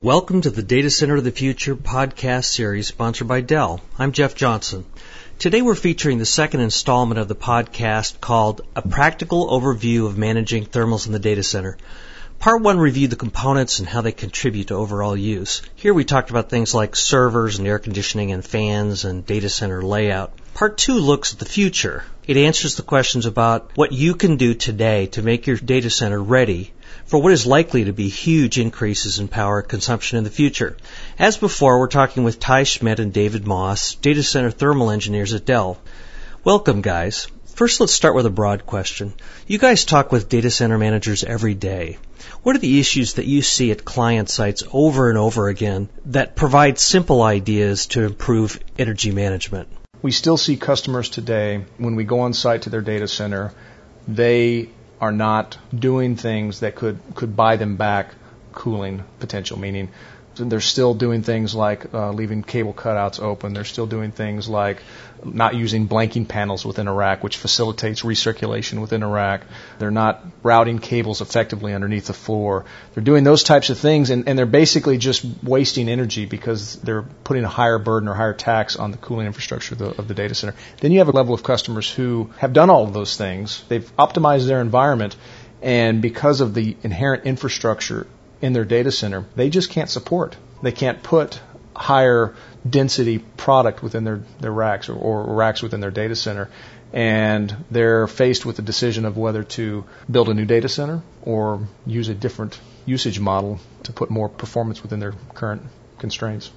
Welcome to the Data Center of the Future podcast series sponsored by Dell. I'm Jeff Johnson. Today we're featuring the second installment of the podcast called A Practical Overview of Managing Thermals in the Data Center. Part one reviewed the components and how they contribute to overall use. Here we talked about things like servers and air conditioning and fans and data center layout. Part two looks at the future. It answers the questions about what you can do today to make your data center ready for what is likely to be huge increases in power consumption in the future. As before, we're talking with Ty Schmitt and David Moss, data center thermal engineers at Dell. Welcome, guys. First, let's start with a broad question. You guys talk with data center managers every day. What are the issues that you see at client sites over and over again that provide simple ideas to improve energy management? We still see customers today, when we go on site to their data center, they are not doing things that could, could buy them back cooling potential, meaning they're still doing things like uh, leaving cable cutouts open. They're still doing things like not using blanking panels within a rack, which facilitates recirculation within a rack. They're not routing cables effectively underneath the floor. They're doing those types of things, and, and they're basically just wasting energy because they're putting a higher burden or higher tax on the cooling infrastructure of the, of the data center. Then you have a level of customers who have done all of those things. They've optimized their environment, and because of the inherent infrastructure in their data center, they just can't support. They can't put higher density product within their, their racks or, or racks within their data center. And they're faced with the decision of whether to build a new data center or use a different usage model to put more performance within their current constraints.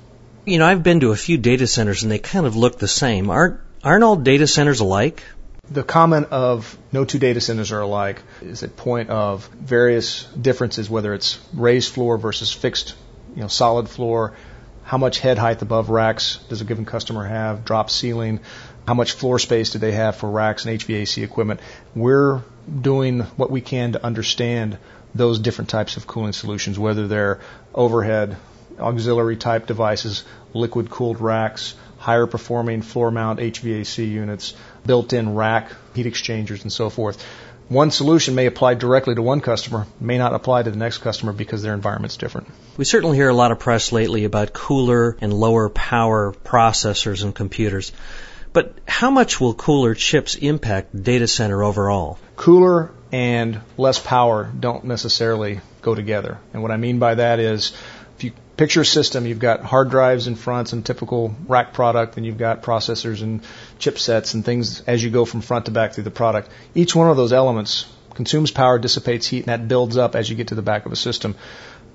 You know, I've been to a few data centers and they kind of look the same. Aren't aren't all data centers alike? The comment of no two data centers are alike is a point of various differences, whether it's raised floor versus fixed, you know, solid floor. How much head height above racks does a given customer have? Drop ceiling. How much floor space do they have for racks and HVAC equipment? We're doing what we can to understand those different types of cooling solutions, whether they're overhead, auxiliary type devices, liquid cooled racks, higher performing floor mount HVAC units, built in rack heat exchangers, and so forth. One solution may apply directly to one customer, may not apply to the next customer because their environment's different. We certainly hear a lot of press lately about cooler and lower power processors and computers. But how much will cooler chips impact data center overall? Cooler and less power don't necessarily go together. And what I mean by that is picture system. You've got hard drives in front, some typical rack product, and you've got processors and chipsets and things as you go from front to back through the product. Each one of those elements consumes power, dissipates heat, and that builds up as you get to the back of a system.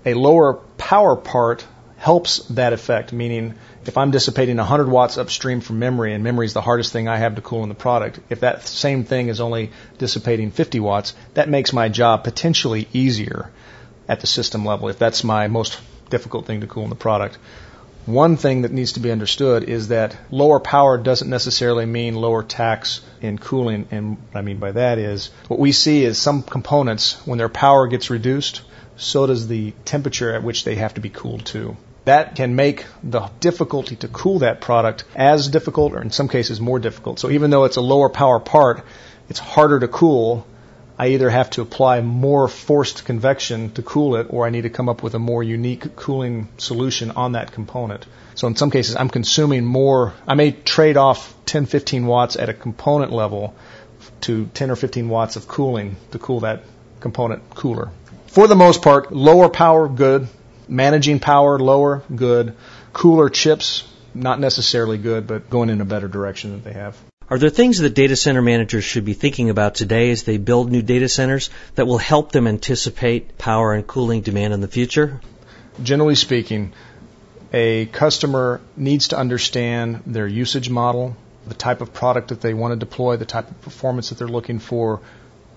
A lower power part helps that effect, meaning if I'm dissipating 100 watts upstream from memory, and memory is the hardest thing I have to cool in the product, if that same thing is only dissipating 50 watts, that makes my job potentially easier at the system level if that's my most difficult thing to cool in the product. One thing that needs to be understood is that lower power doesn't necessarily mean lower tax in cooling. And what I mean by that is what we see is some components, when their power gets reduced, so does the temperature at which they have to be cooled too. That can make the difficulty to cool that product as difficult, or in some cases more difficult. So even though it's a lower power part, it's harder to cool I either have to apply more forced convection to cool it or I need to come up with a more unique cooling solution on that component. So in some cases, I'm consuming more. I may trade off 10, 15 watts at a component level to 10 or 15 watts of cooling to cool that component cooler. For the most part, lower power, good. Managing power, lower, good. Cooler chips, not necessarily good, but going in a better direction that they have. Are there things that data center managers should be thinking about today as they build new data centers that will help them anticipate power and cooling demand in the future? Generally speaking, a customer needs to understand their usage model, the type of product that they want to deploy, the type of performance that they're looking for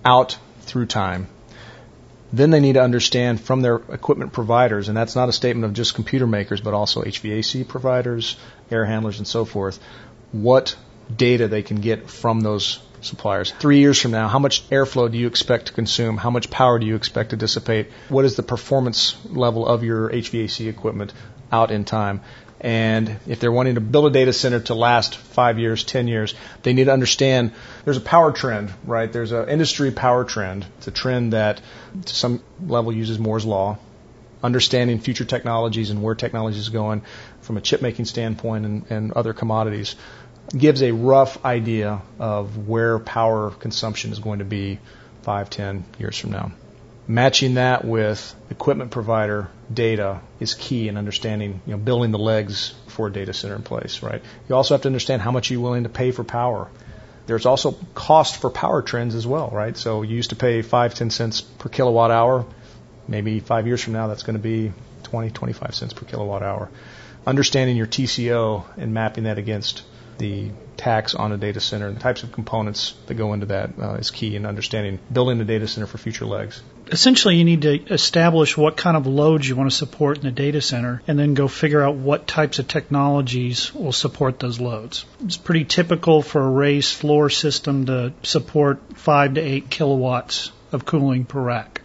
out through time. Then they need to understand from their equipment providers, and that's not a statement of just computer makers, but also HVAC providers, air handlers, and so forth, what data they can get from those suppliers. Three years from now, how much airflow do you expect to consume? How much power do you expect to dissipate? What is the performance level of your HVAC equipment out in time? And if they're wanting to build a data center to last five years, ten years, they need to understand there's a power trend, right? There's an industry power trend. It's a trend that to some level uses Moore's law. understanding future technologies and where technology is going from a chip making standpoint and, and other commodities gives a rough idea of where power consumption is going to be five, ten years from now. Matching that with equipment provider data is key in understanding, you know, building the legs for a data center in place, right? You also have to understand how much you're willing to pay for power. There's also cost for power trends as well, right? So you used to pay five, ten cents per kilowatt hour. Maybe five years from now, that's going to be 20, 25 cents per kilowatt hour. Understanding your TCO and mapping that against the tax on a data center and the types of components that go into that uh, is key in understanding building the data center for future legs. Essentially, you need to establish what kind of loads you want to support in the data center and then go figure out what types of technologies will support those loads. It's pretty typical for a raised floor system to support 5 to 8 kilowatts of cooling per rack.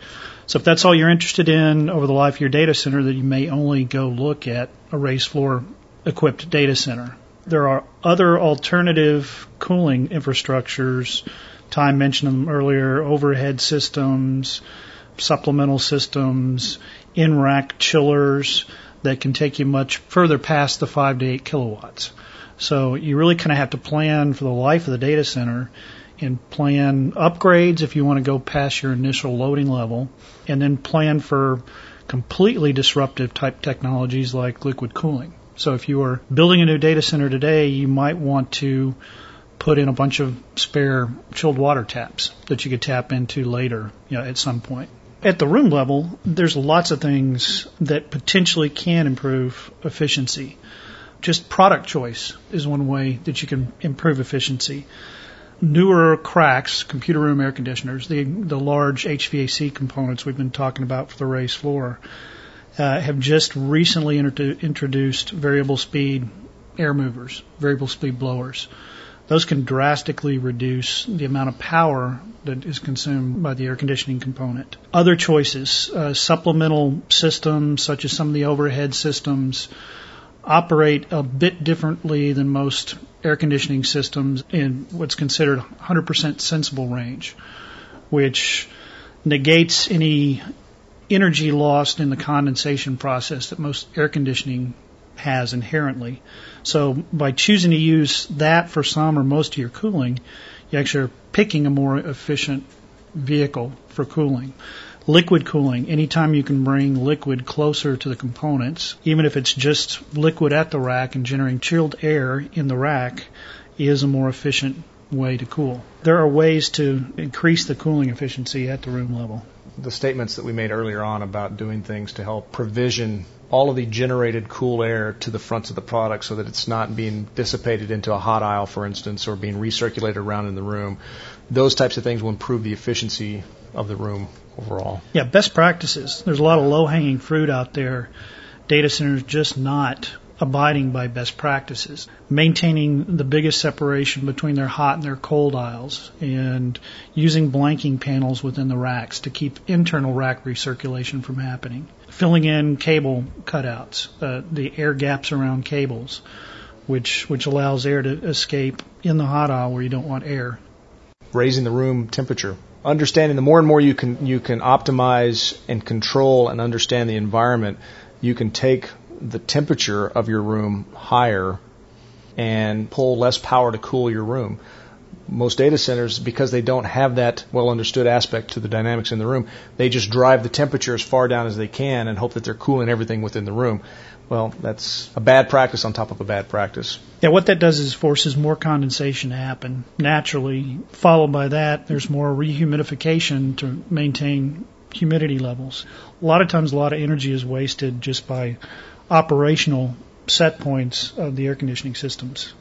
So if that's all you're interested in over the life of your data center, then you may only go look at a raised floor equipped data center. There are other alternative cooling infrastructures. Ty mentioned them earlier, overhead systems, supplemental systems, in rack chillers that can take you much further past the 5 to 8 kilowatts. So you really kind of have to plan for the life of the data center and plan upgrades if you want to go past your initial loading level, and then plan for completely disruptive type technologies like liquid cooling. So if you are building a new data center today, you might want to put in a bunch of spare chilled water taps that you could tap into later, you know, at some point. At the room level, there's lots of things that potentially can improve efficiency. Just product choice is one way that you can improve efficiency. Newer CRACs, computer room air conditioners, the the large HVAC components we've been talking about for the raised floor, uh, have just recently inter- introduced variable speed air movers, variable speed blowers. Those can drastically reduce the amount of power that is consumed by the air conditioning component. Other choices, uh, supplemental systems such as some of the overhead systems, operate a bit differently than most air conditioning systems in what's considered 100% sensible range, which negates any energy lost in the condensation process that most air conditioning has inherently. So by choosing to use that for some or most of your cooling, you actually are picking a more efficient vehicle for cooling. Liquid cooling, anytime you can bring liquid closer to the components, even if it's just liquid at the rack and generating chilled air in the rack, is a more efficient way to cool. There are ways to increase the cooling efficiency at the room level the statements that we made earlier on about doing things to help provision all of the generated cool air to the fronts of the product so that it's not being dissipated into a hot aisle, for instance, or being recirculated around in the room. Those types of things will improve the efficiency of the room overall. Yeah, best practices. There's a lot of low hanging fruit out there. Data centers just not abiding by best practices, maintaining the biggest separation between their hot and their cold aisles, and using blanking panels within the racks to keep internal rack recirculation from happening, filling in cable cutouts, uh, the air gaps around cables, which which allows air to escape in the hot aisle where you don't want air. Raising the room temperature understanding the more and more you can you can optimize and control and understand the environment, you can take the temperature of your room higher and pull less power to cool your room. Most data centers, because they don't have that well understood aspect to the dynamics in the room, they just drive the temperature as far down as they can and hope that they're cooling everything within the room. Well, that's a bad practice on top of a bad practice. Yeah, what that does is forces more condensation to happen naturally. Followed by that, there's more rehumidification to maintain humidity levels. A lot of times, a lot of energy is wasted just by operational set points of the air conditioning systems.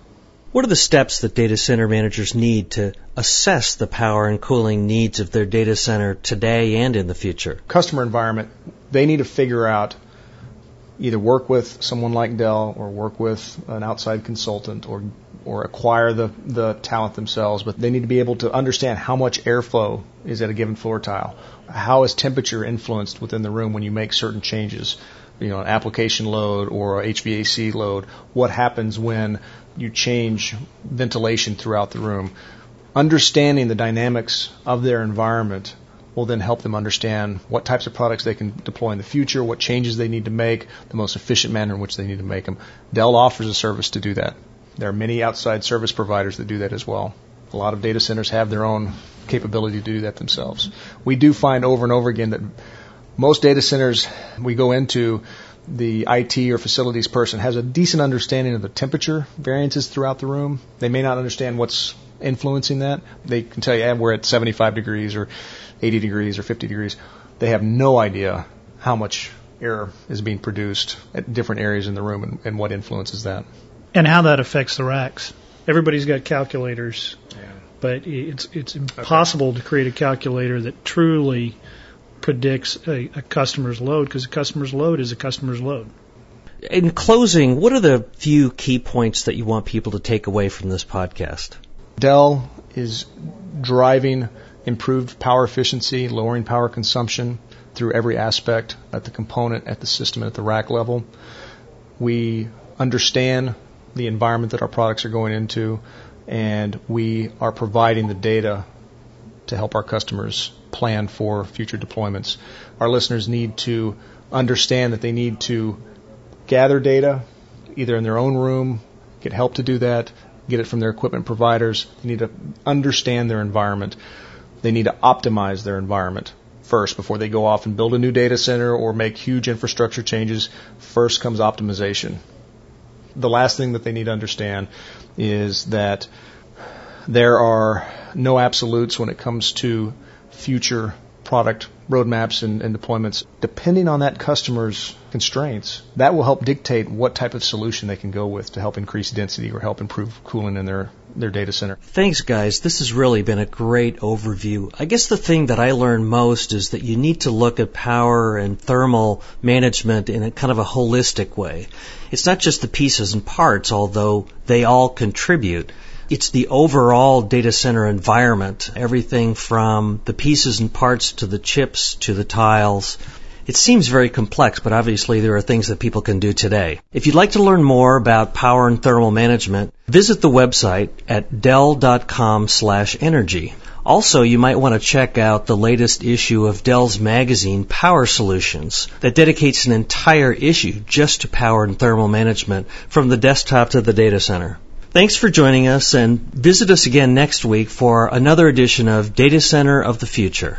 What are the steps that data center managers need to assess the power and cooling needs of their data center today and in the future? Customer environment, they need to figure out either work with someone like Dell or work with an outside consultant or or acquire the, the talent themselves, but they need to be able to understand how much airflow is at a given floor tile. How is temperature influenced within the room when you make certain changes? You know, an application load or a HVAC load, what happens when you change ventilation throughout the room. Understanding the dynamics of their environment will then help them understand what types of products they can deploy in the future, what changes they need to make, the most efficient manner in which they need to make them. Dell offers a service to do that. There are many outside service providers that do that as well. A lot of data centers have their own capability to do that themselves. We do find over and over again that most data centers we go into, the IT or facilities person has a decent understanding of the temperature variances throughout the room. They may not understand what's influencing that. They can tell you, yeah, we're at 75 degrees or 80 degrees or 50 degrees. They have no idea how much air is being produced at different areas in the room and, and what influences that. And how that affects the racks. Everybody's got calculators, yeah. but it's it's impossible okay. to create a calculator that truly predicts a, a customer's load because a customer's load is a customer's load. In closing, what are the few key points that you want people to take away from this podcast? Dell is driving improved power efficiency, lowering power consumption through every aspect at the component, at the system, at the rack level. We understand the environment that our products are going into, and we are providing the data to help our customers plan for future deployments. Our listeners need to understand that they need to gather data either in their own room, get help to do that, get it from their equipment providers. They need to understand their environment. They need to optimize their environment first before they go off and build a new data center or make huge infrastructure changes. First comes optimization. The last thing that they need to understand is that there are no absolutes when it comes to future product roadmaps and, and, deployments, depending on that customer's constraints, that will help dictate what type of solution they can go with to help increase density or help improve cooling in their, their data center. Thanks, guys. This has really been a great overview. I guess the thing that I learned most is that you need to look at power and thermal management in a kind of a holistic way. It's not just the pieces and parts, although they all contribute it's the overall data center environment, everything from the pieces and parts to the chips to the tiles. It seems very complex, but obviously there are things that people can do today. If you'd like to learn more about power and thermal management, visit the website at dell.com slash energy. Also, you might want to check out the latest issue of Dell's magazine, Power Solutions, that dedicates an entire issue just to power and thermal management from the desktop to the data center. Thanks for joining us and visit us again next week for another edition of Data Center of the Future.